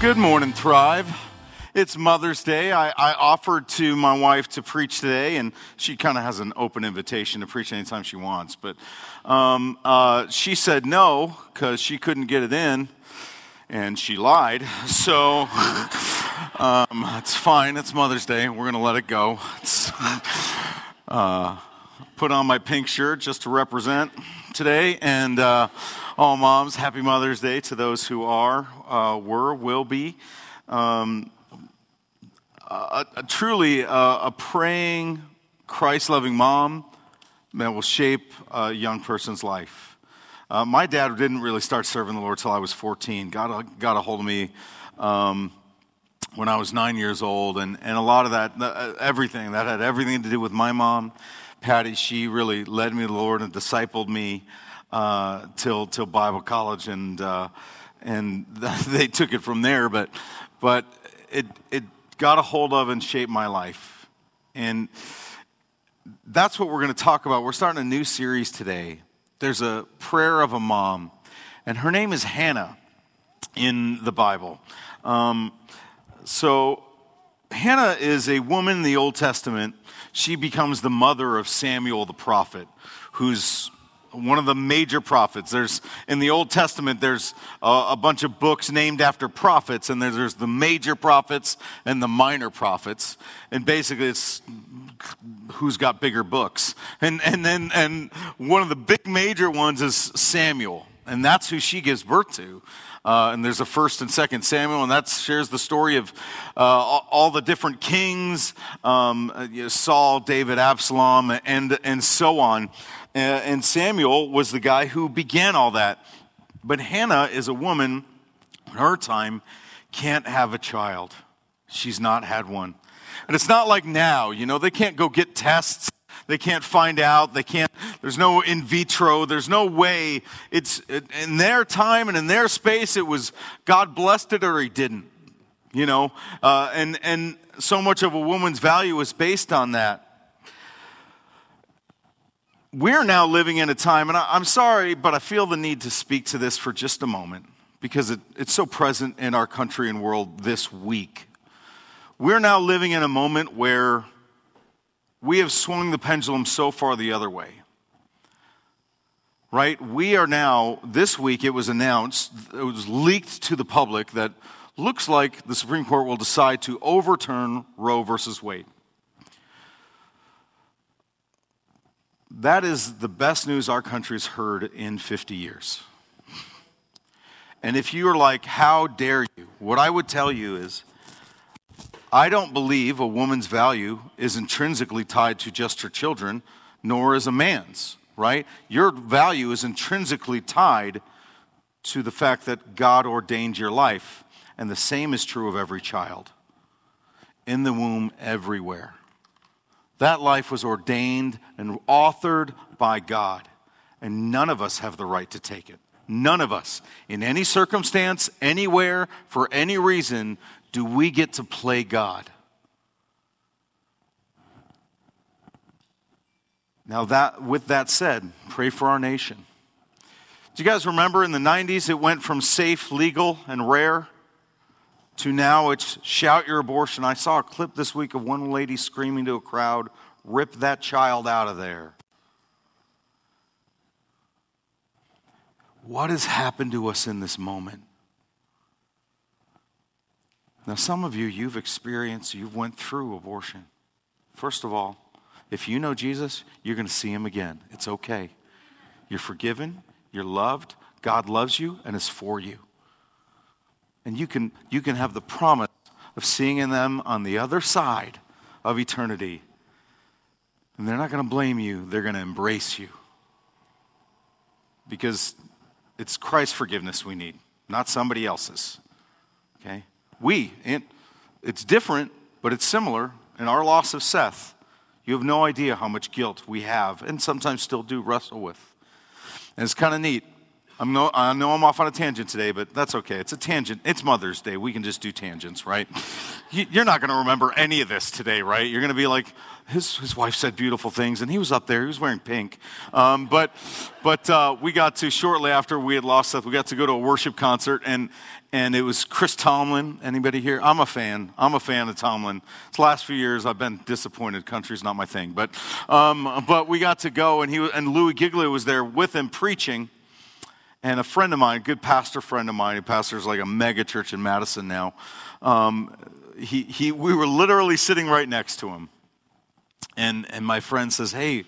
Good morning, Thrive. It's Mother's Day. I, I offered to my wife to preach today, and she kind of has an open invitation to preach anytime she wants. But um, uh, she said no because she couldn't get it in, and she lied. So um, it's fine. It's Mother's Day. We're going to let it go. Uh, put on my pink shirt just to represent today, and. Uh, all moms, happy Mother's Day to those who are, uh, were, will be. Um, a, a, truly a praying, Christ loving mom that will shape a young person's life. Uh, my dad didn't really start serving the Lord till I was 14. Got a, got a hold of me um, when I was nine years old, and, and a lot of that, uh, everything, that had everything to do with my mom. Patty, she really led me to the Lord and discipled me uh, till till Bible college, and uh, and they took it from there. But but it it got a hold of and shaped my life, and that's what we're going to talk about. We're starting a new series today. There's a prayer of a mom, and her name is Hannah in the Bible. Um, so Hannah is a woman in the Old Testament. She becomes the mother of Samuel the prophet, who's one of the major prophets. There's in the Old Testament, there's a, a bunch of books named after prophets, and there's, there's, the major prophets and the minor prophets. And basically, it's who's got bigger books. And and then and one of the big major ones is Samuel, and that's who she gives birth to. Uh, and there's a first and second Samuel, and that shares the story of uh, all, the different kings um, you know, Saul, David, Absalom, and, and so on. Uh, and Samuel was the guy who began all that. But Hannah is a woman, in her time, can't have a child. She's not had one. And it's not like now, you know, they can't go get tests. They can't find out. They can't, there's no in vitro. There's no way. It's in their time and in their space, it was God blessed it or he didn't, you know, uh, and, and so much of a woman's value is based on that we're now living in a time, and I, am sorry, but I feel the need to speak to this for just a moment because it, it's so present in our country and world this week. We're now living in a moment where we have swung the pendulum so far the other way. Right? We are now, this week it was announced, it was leaked to the public that looks like the Supreme Court will decide to overturn Roe versus Wade. That is the best news our country's heard in 50 years. And if you are like, how dare you? What I would tell you is, I don't believe a woman's value is intrinsically tied to just her children, nor is a man's, right? Your value is intrinsically tied to the fact that God ordained your life. And the same is true of every child in the womb, everywhere. That life was ordained and authored by God, and none of us have the right to take it. None of us, in any circumstance, anywhere, for any reason, do we get to play God. Now, that, with that said, pray for our nation. Do you guys remember in the 90s it went from safe, legal, and rare to now it's shout your abortion. I saw a clip this week of one lady screaming to a crowd, rip that child out of there. What has happened to us in this moment? Now, some of you, you've experienced, you've went through abortion. First of all, if you know Jesus, you're going to see him again. It's okay. You're forgiven, you're loved, God loves you and is for you. And you can, you can have the promise of seeing them on the other side of eternity. And they're not going to blame you, they're going to embrace you. Because It's Christ's forgiveness we need, not somebody else's. Okay? We, it, it's different, but it's similar. In our loss of Seth, you have no idea how much guilt we have and sometimes still do wrestle with. And it's kind of neat. I'm no, I know I'm off on a tangent today, but that's okay. It's a tangent. It's Mother's Day. We can just do tangents, right? You're not going to remember any of this today, right? You're going to be like, his, his wife said beautiful things, and he was up there. He was wearing pink. Um, but but uh, we got to, shortly after we had lost Seth, we got to go to a worship concert, and, and it was Chris Tomlin. Anybody here? I'm a fan. I'm a fan of Tomlin. The last few years, I've been disappointed. Country's not my thing. But, um, but we got to go, and, he, and Louis Giglio was there with him preaching. And a friend of mine, a good pastor friend of mine, who pastors like a mega church in Madison now, um, he, he, we were literally sitting right next to him. And, and my friend says, Hey,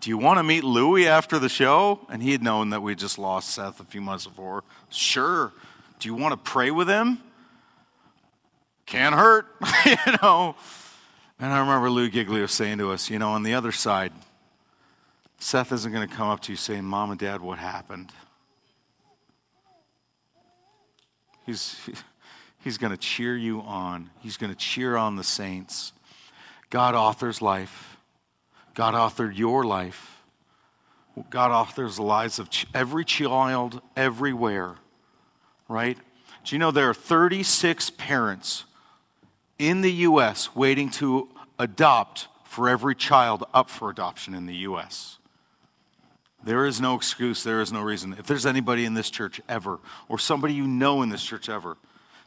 do you want to meet Louis after the show? And he had known that we just lost Seth a few months before. Sure. Do you want to pray with him? Can't hurt, you know. And I remember Lou Giglio saying to us, you know, on the other side, Seth isn't going to come up to you saying, Mom and Dad, what happened? He's, he's going to cheer you on. He's going to cheer on the saints. God authors life. God authored your life. God authors the lives of every child everywhere, right? Do you know there are 36 parents in the U.S. waiting to adopt for every child up for adoption in the U.S.? There is no excuse, there is no reason. If there's anybody in this church ever, or somebody you know in this church ever,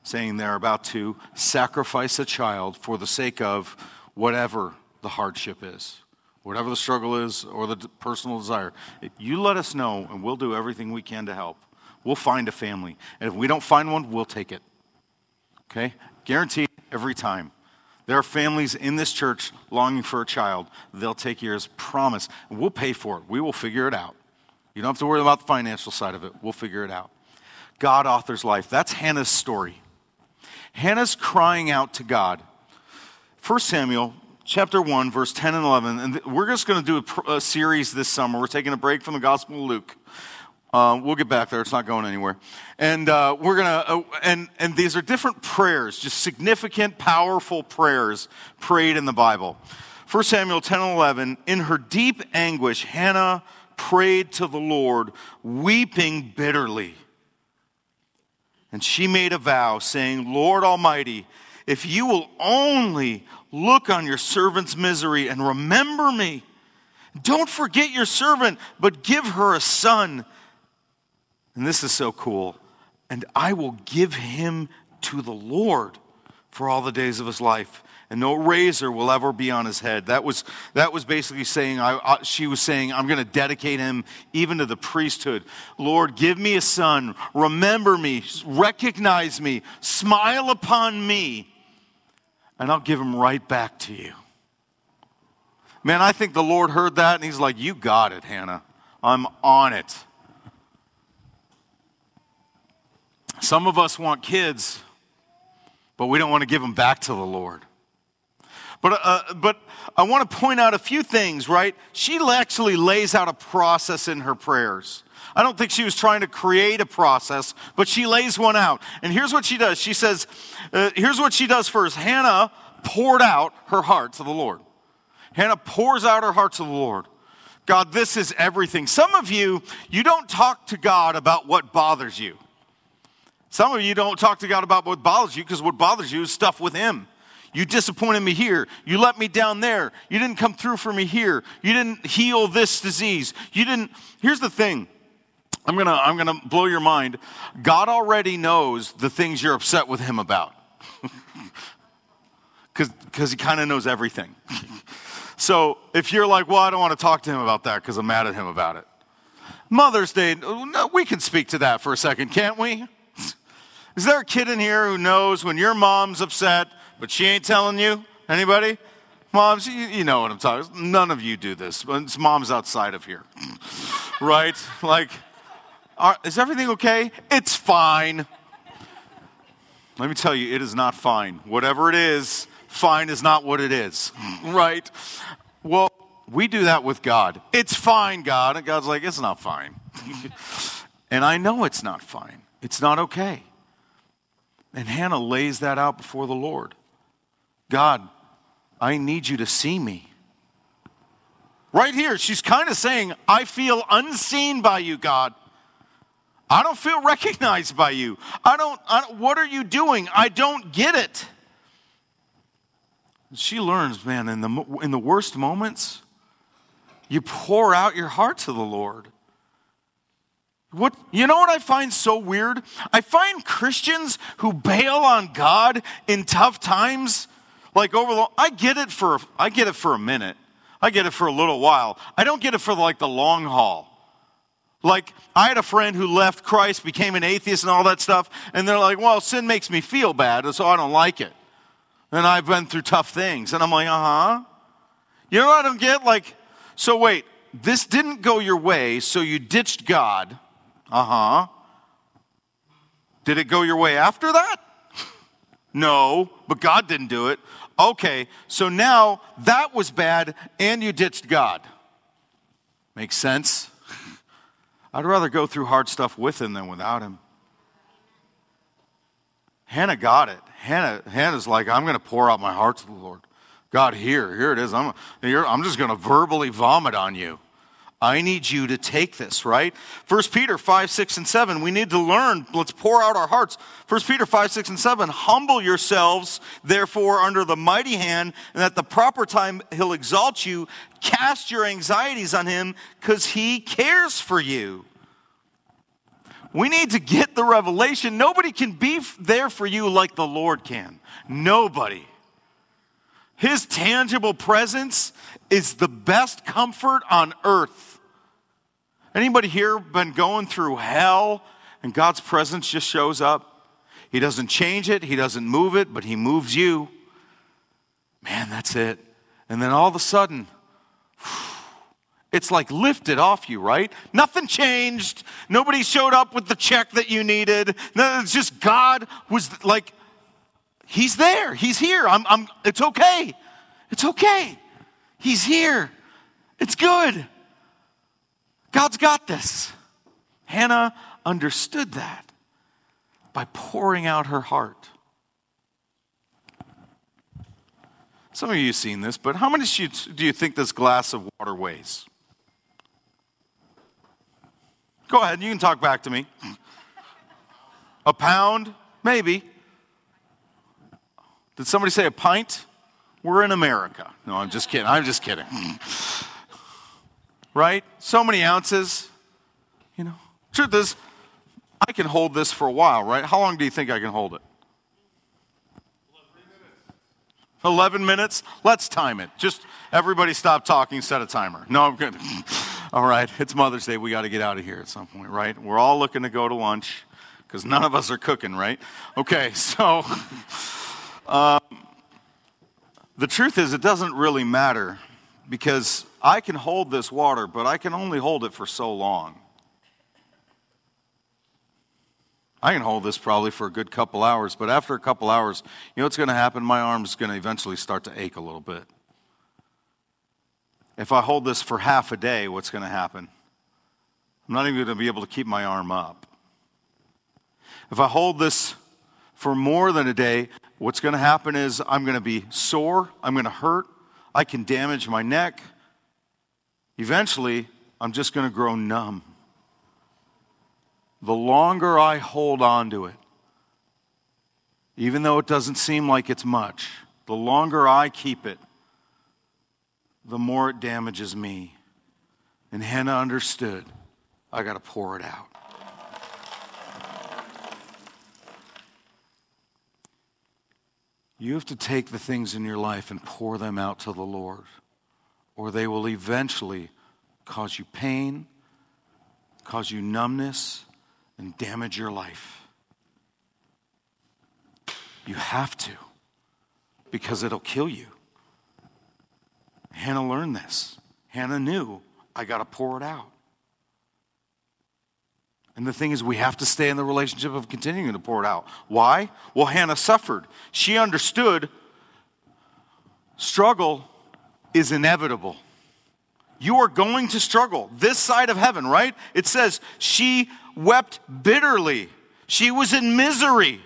saying they're about to sacrifice a child for the sake of whatever the hardship is, whatever the struggle is, or the personal desire, you let us know and we'll do everything we can to help. We'll find a family. And if we don't find one, we'll take it. Okay? Guaranteed every time. There are families in this church longing for a child. They'll take yours, promise. And we'll pay for it. We will figure it out. You don't have to worry about the financial side of it. We'll figure it out. God authors life. That's Hannah's story. Hannah's crying out to God. 1 Samuel chapter 1, verse 10 and 11. And we're just going to do a, a series this summer. We're taking a break from the Gospel of Luke. Uh, we'll get back there. It's not going anywhere. And uh, we're gonna, uh, and and these are different prayers, just significant, powerful prayers prayed in the Bible. 1 Samuel 10 and 11. In her deep anguish, Hannah prayed to the Lord, weeping bitterly. And she made a vow, saying, Lord Almighty, if you will only look on your servant's misery and remember me, don't forget your servant, but give her a son and this is so cool. And I will give him to the Lord for all the days of his life. And no razor will ever be on his head. That was, that was basically saying, I, I, she was saying, I'm going to dedicate him even to the priesthood. Lord, give me a son. Remember me. Recognize me. Smile upon me. And I'll give them right back to you. Man, I think the Lord heard that and he's like, You got it, Hannah. I'm on it. Some of us want kids, but we don't want to give them back to the Lord. But, uh, but I want to point out a few things, right? She actually lays out a process in her prayers. I don't think she was trying to create a process, but she lays one out. And here's what she does. She says, uh, here's what she does first. Hannah poured out her heart to the Lord. Hannah pours out her heart to the Lord. God, this is everything. Some of you, you don't talk to God about what bothers you. Some of you don't talk to God about what bothers you because what bothers you is stuff with Him. You disappointed me here. You let me down there. You didn't come through for me here. You didn't heal this disease. You didn't. Here's the thing. I'm going to I'm going to blow your mind. God already knows the things you're upset with him about. Cuz cuz he kind of knows everything. so, if you're like, "Well, I don't want to talk to him about that cuz I'm mad at him about it." Mother's Day, we can speak to that for a second, can't we? Is there a kid in here who knows when your mom's upset, but she ain't telling you? Anybody? Moms, you, you know what I'm talking. about. None of you do this. It's moms outside of here, right? Like, are, is everything okay? It's fine. Let me tell you, it is not fine. Whatever it is, fine is not what it is, right? Well, we do that with God. It's fine, God. And God's like, it's not fine. And I know it's not fine, it's not okay. And Hannah lays that out before the Lord God, I need you to see me. Right here, she's kind of saying, I feel unseen by you, God. I don't feel recognized by you. I don't, I what are you doing? I don't get it. She learns, man, in the, in the worst moments, you pour out your heart to the Lord. What, you know what I find so weird? I find Christians who bail on God in tough times, like over the, I get it for, I get it for a minute. I get it for a little while. I don't get it for like the long haul. Like, I had a friend who left Christ, became an atheist, and all that stuff, and they're like, well, sin makes me feel bad, so I don't like it. And I've been through tough things. And I'm like, uh huh. You know what I don't get? Like, so wait, this didn't go your way, so you ditched God. Uh huh. Did it go your way after that? no, but God didn't do it. Okay, so now that was bad and you ditched God. Makes sense? I'd rather go through hard stuff with him than without him. Hannah got it. Hannah, Hannah's like, I'm going to pour out my heart to the Lord. God, here, here it is. I'm, I'm just going to verbally vomit on you. I need you to take this, right? 1 Peter 5, 6, and 7. We need to learn. Let's pour out our hearts. 1 Peter 5, 6, and 7. Humble yourselves, therefore, under the mighty hand, and at the proper time he'll exalt you. Cast your anxieties on him because he cares for you. We need to get the revelation. Nobody can be there for you like the Lord can. Nobody. His tangible presence is the best comfort on earth. Anybody here been going through hell and God's presence just shows up? He doesn't change it, He doesn't move it, but He moves you. Man, that's it. And then all of a sudden, it's like lifted off you, right? Nothing changed. Nobody showed up with the check that you needed. No, it's just God was like, He's there. He's here. I'm, I'm, it's okay. It's okay. He's here. It's good. God's got this. Hannah understood that by pouring out her heart. Some of you have seen this, but how much do you think this glass of water weighs? Go ahead, you can talk back to me. A pound? Maybe. Did somebody say a pint? We're in America. No, I'm just kidding. I'm just kidding right? So many ounces. You know, truth is, I can hold this for a while, right? How long do you think I can hold it? 11 minutes? Let's time it. Just everybody stop talking, set a timer. No, I'm good. all right, it's Mother's Day. We got to get out of here at some point, right? We're all looking to go to lunch because none of us are cooking, right? Okay, so um, the truth is, it doesn't really matter because I can hold this water, but I can only hold it for so long. I can hold this probably for a good couple hours, but after a couple hours, you know what's going to happen? My arm's going to eventually start to ache a little bit. If I hold this for half a day, what's going to happen? I'm not even going to be able to keep my arm up. If I hold this for more than a day, what's going to happen is I'm going to be sore, I'm going to hurt, I can damage my neck. Eventually, I'm just going to grow numb. The longer I hold on to it, even though it doesn't seem like it's much, the longer I keep it, the more it damages me. And Hannah understood I got to pour it out. You have to take the things in your life and pour them out to the Lord, or they will eventually cause you pain, cause you numbness, and damage your life. You have to, because it'll kill you. Hannah learned this. Hannah knew, I got to pour it out. And the thing is, we have to stay in the relationship of continuing to pour it out. Why? Well, Hannah suffered. She understood struggle is inevitable. You are going to struggle this side of heaven, right? It says she wept bitterly. She was in misery.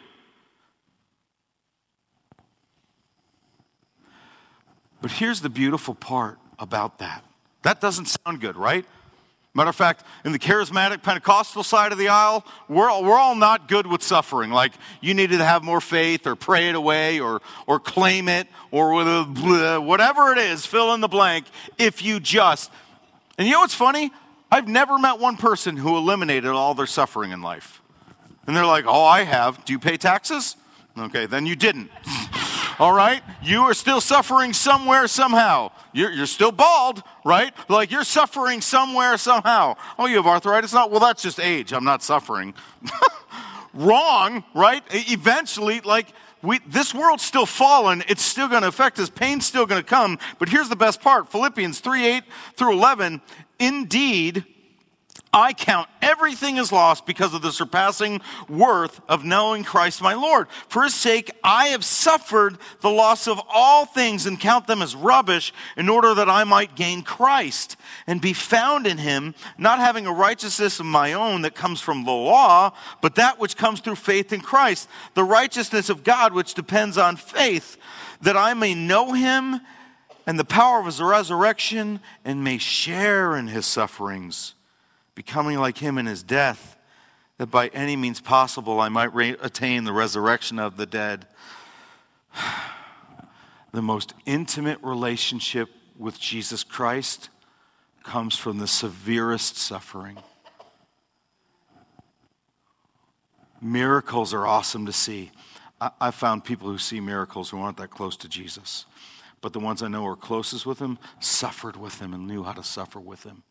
But here's the beautiful part about that. That doesn't sound good, right? Matter of fact, in the charismatic Pentecostal side of the aisle, we're, all, we're all not good with suffering. Like, you needed to have more faith or pray it away or, or claim it or whatever it is, fill in the blank, if you just. And you know what's funny? I've never met one person who eliminated all their suffering in life. And they're like, oh, I have. Do you pay taxes? Okay, then you didn't. all right? You are still suffering somewhere, somehow. You're, you're still bald, right? Like you're suffering somewhere, somehow. Oh, you have arthritis? Not, well, that's just age. I'm not suffering. Wrong, right? Eventually, like, we, this world's still fallen. It's still going to affect us. Pain's still going to come. But here's the best part Philippians 3 8 through 11. Indeed, I count everything as lost because of the surpassing worth of knowing Christ my Lord. For his sake, I have suffered the loss of all things and count them as rubbish in order that I might gain Christ and be found in him, not having a righteousness of my own that comes from the law, but that which comes through faith in Christ, the righteousness of God which depends on faith, that I may know him and the power of his resurrection and may share in his sufferings becoming like him in his death, that by any means possible I might re- attain the resurrection of the dead. the most intimate relationship with Jesus Christ comes from the severest suffering. Miracles are awesome to see. I, I found people who see miracles who aren't that close to Jesus. But the ones I know are closest with him suffered with him and knew how to suffer with him.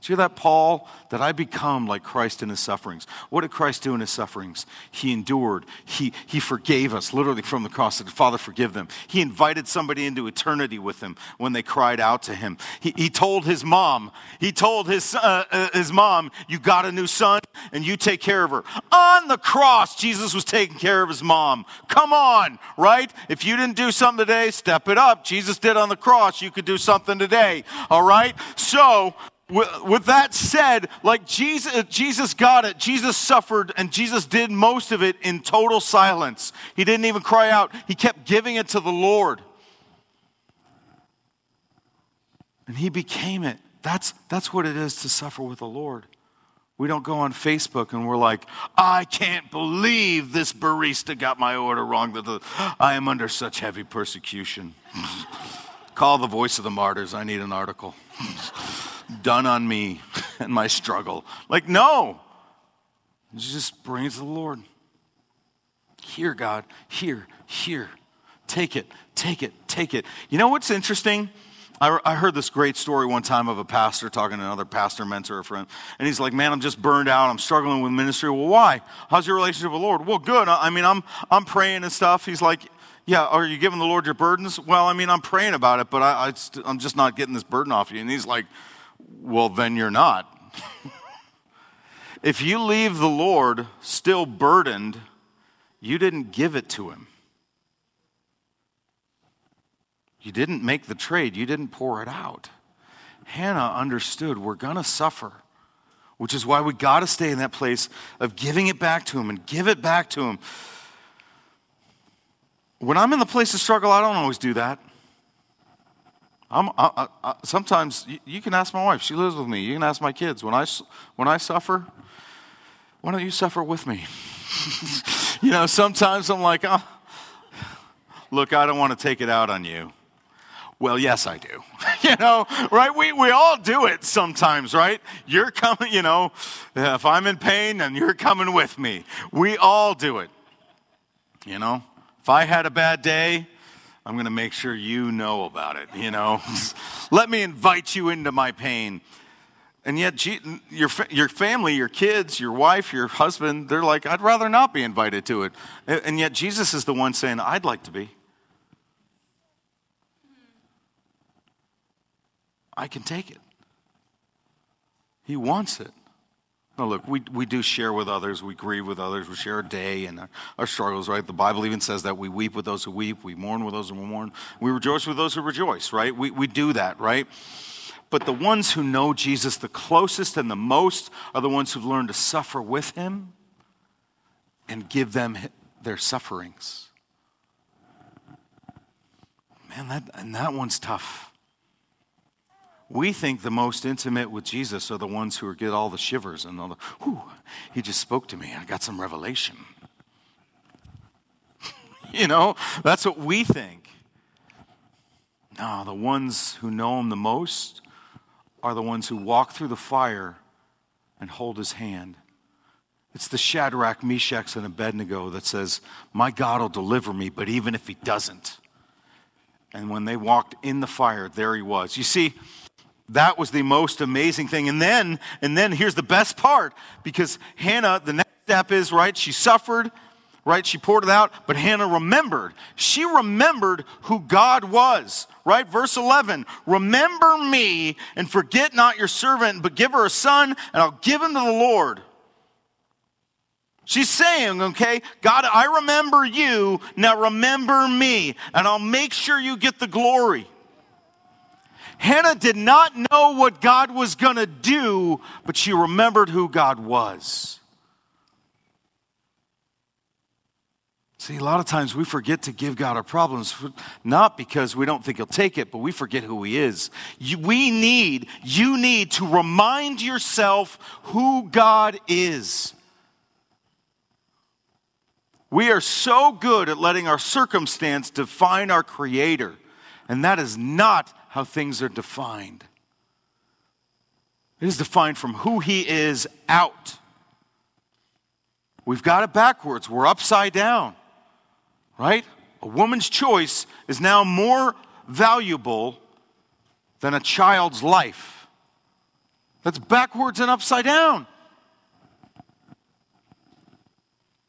See that, Paul? That I become like Christ in his sufferings. What did Christ do in his sufferings? He endured. He, he forgave us, literally from the cross. Said, Father, forgive them. He invited somebody into eternity with him when they cried out to him. He, he told his mom, he told his, uh, uh, his mom, You got a new son and you take care of her. On the cross, Jesus was taking care of his mom. Come on, right? If you didn't do something today, step it up. Jesus did on the cross. You could do something today, all right? So, with that said, like Jesus, Jesus got it. Jesus suffered, and Jesus did most of it in total silence. He didn't even cry out, he kept giving it to the Lord. And he became it. That's, that's what it is to suffer with the Lord. We don't go on Facebook and we're like, I can't believe this barista got my order wrong. I am under such heavy persecution. Call the voice of the martyrs. I need an article done on me and my struggle. Like, no. Just bring it to the Lord. Here, God. Here, here. Take it, take it, take it. You know what's interesting? I, I heard this great story one time of a pastor talking to another pastor, mentor, or friend. And he's like, Man, I'm just burned out. I'm struggling with ministry. Well, why? How's your relationship with the Lord? Well, good. I mean, I'm, I'm praying and stuff. He's like, yeah, are you giving the Lord your burdens? Well, I mean, I'm praying about it, but I, I, am just not getting this burden off you. And he's like, well, then you're not. if you leave the Lord still burdened, you didn't give it to him. You didn't make the trade, you didn't pour it out. Hannah understood we're going to suffer, which is why we got to stay in that place of giving it back to him and give it back to him. When I'm in the place of struggle, I don't always do that. I'm, I, I, sometimes you, you, can ask my wife. She lives with me. You can ask my kids. When I, when I suffer, why don't you suffer with me? you know, sometimes I'm like, oh, look, I don't want to take it out on you. Well, yes, I do. you know, right? We, we all do it sometimes, right? You're coming, you know, if I'm in pain and you're coming with me. We all do it. You know, if I had a bad day, I'm going to make sure you know about it, you know. Let me invite you into my pain. And yet, your, your family, your kids, your wife, your husband, they're like, I'd rather not be invited to it. And yet, Jesus is the one saying, I'd like to be. I can take it. He wants it. No, look, we, we do share with others, we grieve with others, we share our day and our, our, struggles, right? The Bible even says that we weep with those who weep, we mourn with those who mourn, we rejoice with those who rejoice, right? We, we do that, right? But the ones who know Jesus the closest and the most are the ones who've learned to suffer with him and give them their sufferings. Man, that, and that one's tough. We think the most intimate with Jesus are the ones who get all the shivers and all the, whew, he just spoke to me. I got some revelation. you know, that's what we think. No, the ones who know him the most are the ones who walk through the fire and hold his hand. It's the Shadrach, Meshach, and Abednego that says, My God will deliver me, but even if he doesn't. And when they walked in the fire, there he was. You see, that was the most amazing thing. And then, and then here's the best part because Hannah, the next step is, right, she suffered, right? She poured it out, but Hannah remembered. She remembered who God was, right? Verse 11 Remember me and forget not your servant, but give her a son, and I'll give him to the Lord. She's saying, okay, God, I remember you, now remember me, and I'll make sure you get the glory. Hannah did not know what God was going to do, but she remembered who God was. See, a lot of times we forget to give God our problems, not because we don't think He'll take it, but we forget who He is. We need, you need to remind yourself who God is. We are so good at letting our circumstance define our Creator, and that is not how things are defined. It is defined from who He is out. We've got it backwards, we're upside down, right? A woman's choice is now more valuable than a child's life. That's backwards and upside down.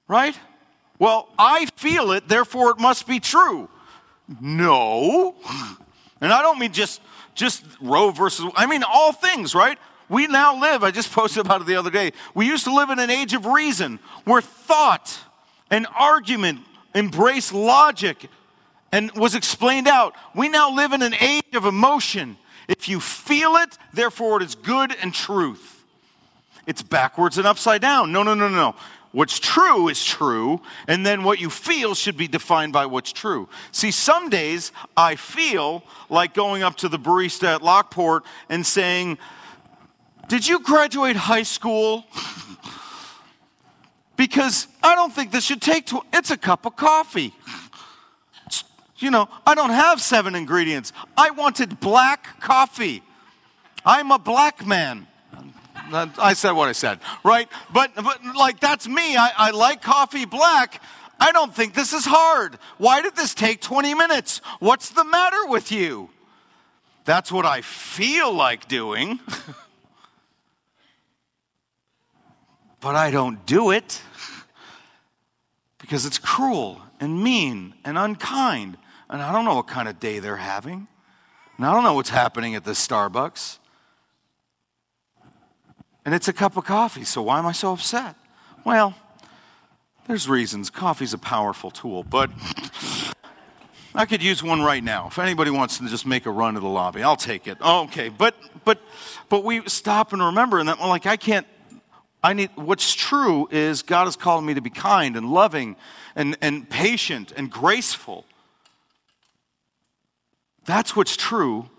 Right? Well, I feel it, therefore it must be true. No. And I don't mean just just Roe versus I mean all things, right? We now live, I just posted about it the other day. We used to live in an age of reason where thought and argument embrace logic and was explained out. We now live in an age of emotion. If you feel it, therefore it is good and truth. It's backwards and upside down. No, no, no, no, no. What's true is true, and then what you feel should be defined by what's true. See, some days I feel like going up to the barista at Lockport and saying, Did you graduate high school? because I don't think this should take, tw- it's a cup of coffee. You know, I don't have seven ingredients. I wanted black coffee. I'm a black man. I said what I said, right? But, but like, that's me. I, I like coffee black. I don't think this is hard. Why did this take 20 minutes? What's the matter with you? That's what I feel like doing. but I don't do it because it's cruel and mean and unkind. And I don't know what kind of day they're having. And I don't know what's happening at this Starbucks and it's a cup of coffee, so why am I so upset? Well, there's reasons. Coffee's a powerful tool, but I could use one right now. If anybody wants to just make a run to the lobby, I'll take it. Oh, okay, but but but we stop and remember, and that like I can't. I need. What's true is God has called me to be kind and loving, and and patient and graceful. That's what's true.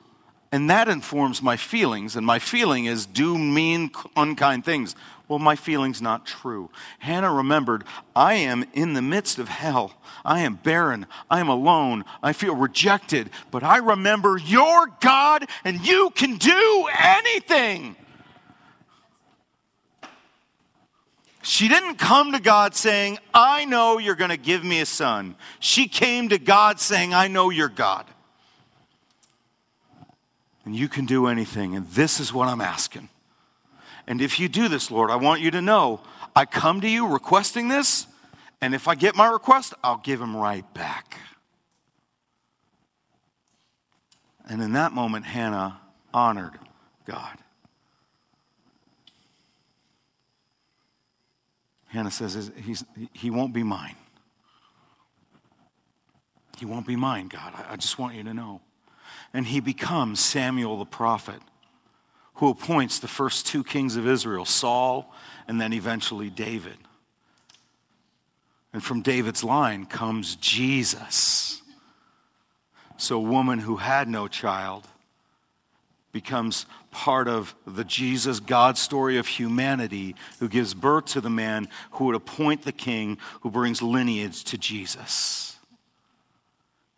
And that informs my feelings, and my feeling is do mean, unkind things. Well, my feeling's not true. Hannah remembered, I am in the midst of hell. I am barren. I am alone. I feel rejected. But I remember your God, and you can do anything. She didn't come to God saying, I know you're going to give me a son. She came to God saying, I know you're God and you can do anything. And this is what I'm asking. And if you do this, Lord, I want you to know I come to you requesting this, and if I get my request, I'll give him right back. And in that moment, Hannah honored God. Hannah says, He won't be mine. He won't be mine, God. I just want you to know and he becomes Samuel the prophet. who appoints the first two kings of Israel, Saul and then eventually David. And from David's line comes Jesus. So, a woman who had no child becomes part of the Jesus God story of humanity who gives birth to the man who would appoint the king who brings lineage to Jesus.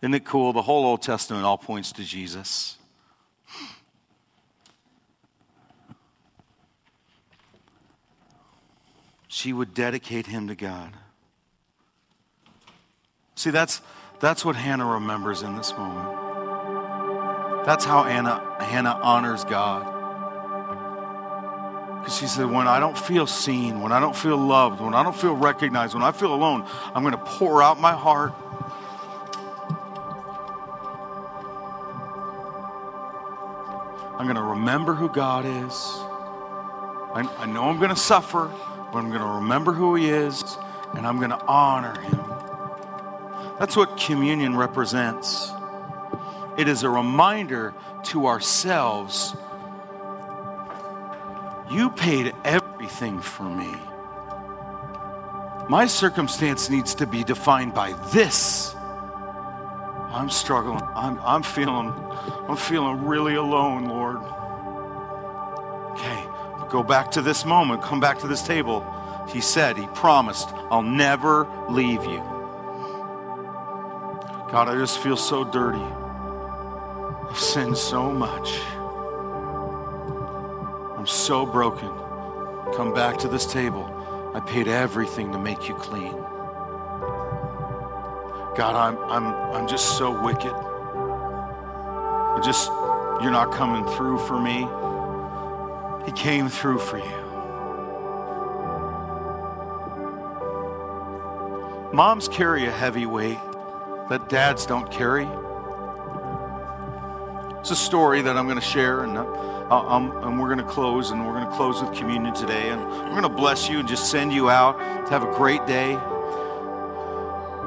Isn't it cool? The whole Old Testament all points to Jesus. She would dedicate him to God. See, that's, that's what Hannah remembers in this moment. That's how Anna, Hannah honors God. Because she said, When I don't feel seen, when I don't feel loved, when I don't feel recognized, when I feel alone, I'm going to pour out my heart. Remember who God is. I, I know I'm going to suffer, but I'm going to remember who He is, and I'm going to honor Him. That's what communion represents. It is a reminder to ourselves you paid everything for me. My circumstance needs to be defined by this. I'm struggling. I'm, I'm feeling I'm feeling really alone, Lord. Go back to this moment, come back to this table. He said, He promised, I'll never leave you. God, I just feel so dirty. I've sinned so much. I'm so broken. Come back to this table. I paid everything to make you clean. God, I'm, I'm, I'm just so wicked. I just, you're not coming through for me. He came through for you. Moms carry a heavy weight that dads don't carry. It's a story that I'm going to share, and, uh, and we're going to close, and we're going to close with communion today, and we're going to bless you and just send you out to have a great day.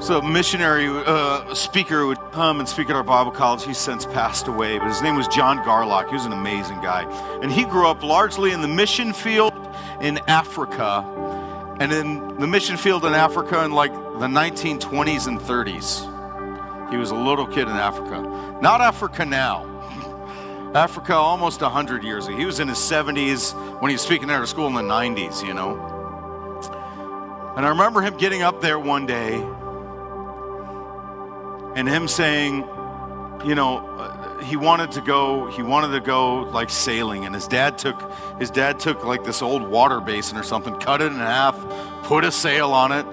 So, a missionary uh, speaker would come and speak at our Bible college. He's since passed away, but his name was John Garlock. He was an amazing guy, and he grew up largely in the mission field in Africa, and in the mission field in Africa in like the 1920s and 30s. He was a little kid in Africa. Not Africa now. Africa almost 100 years ago. He was in his 70s when he was speaking there at school in the 90s, you know. And I remember him getting up there one day and him saying, you know, uh, he wanted to go he wanted to go like sailing and his dad took his dad took like this old water basin or something cut it in half put a sail on it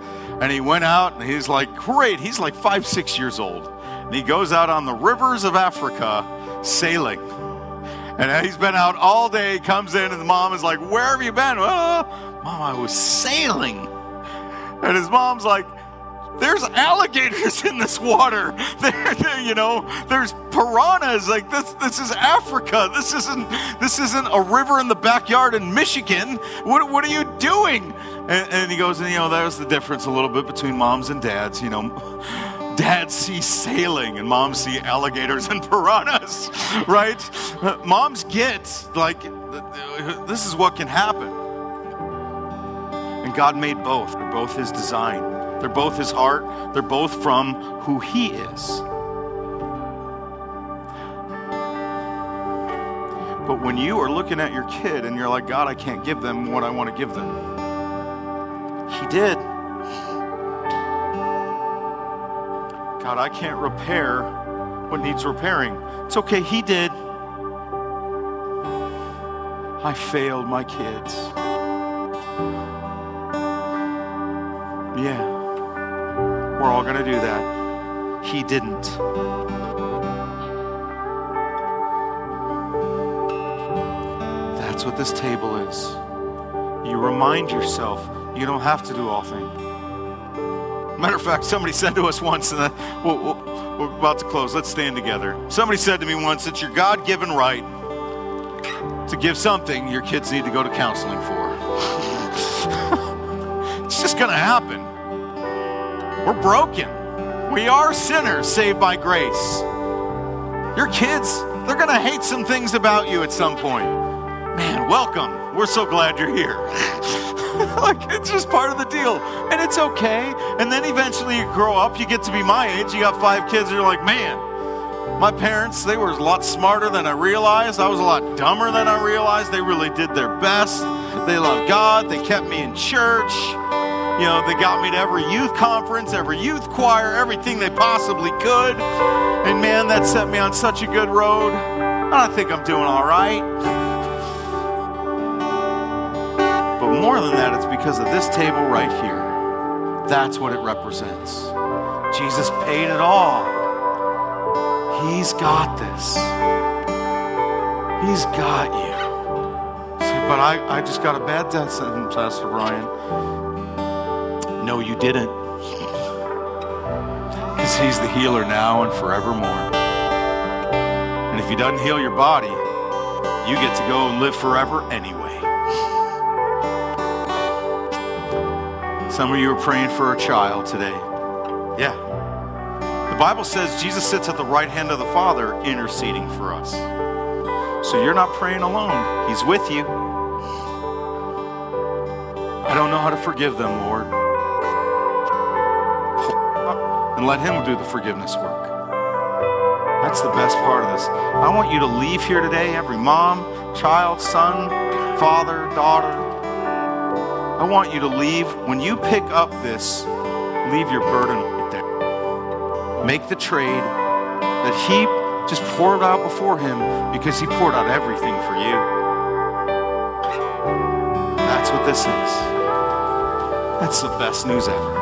and he went out and he's like great he's like five six years old and he goes out on the rivers of africa sailing and he's been out all day, comes in, and the mom is like, Where have you been? Oh, mom, I was sailing. And his mom's like, there's alligators in this water. There, you know, there's piranhas. Like this, this is Africa. This isn't, this isn't a river in the backyard in Michigan. What, what are you doing? And, and he goes, and you know, there's the difference a little bit between moms and dads. You know, dads see sailing and moms see alligators and piranhas, right? Moms get like this is what can happen. And God made both. They're both His design. They're both His heart. They're both from who He is. But when you are looking at your kid and you're like, God, I can't give them what I want to give them, He did. God, I can't repair what needs repairing. It's okay, He did. I failed my kids. We're all going to do that. He didn't. That's what this table is. You remind yourself you don't have to do all things. Matter of fact, somebody said to us once, and uh, we're, we're about to close. Let's stand together. Somebody said to me once, it's your God given right to give something your kids need to go to counseling for. it's just going to happen. We're broken. We are sinners saved by grace. Your kids, they're going to hate some things about you at some point. Man, welcome. We're so glad you're here. like it's just part of the deal. And it's okay. And then eventually you grow up, you get to be my age, you got five kids, you're like, man, my parents, they were a lot smarter than I realized. I was a lot dumber than I realized. They really did their best. They loved God. They kept me in church. You know, they got me to every youth conference, every youth choir, everything they possibly could. And man, that set me on such a good road. And I think I'm doing all right. But more than that, it's because of this table right here. That's what it represents. Jesus paid it all. He's got this. He's got you. See, but I, I just got a bad death sentence, Pastor Brian. No, you didn't. Because he's the healer now and forevermore. And if he doesn't heal your body, you get to go and live forever anyway. Some of you are praying for a child today. Yeah. The Bible says Jesus sits at the right hand of the Father interceding for us. So you're not praying alone, He's with you. I don't know how to forgive them, Lord. And let Him do the forgiveness work. That's the best part of this. I want you to leave here today, every mom, child, son, father, daughter, I want you to leave. When you pick up this, leave your burden right there. Make the trade that He just poured out before Him because He poured out everything for you. That's what this is. That's the best news ever.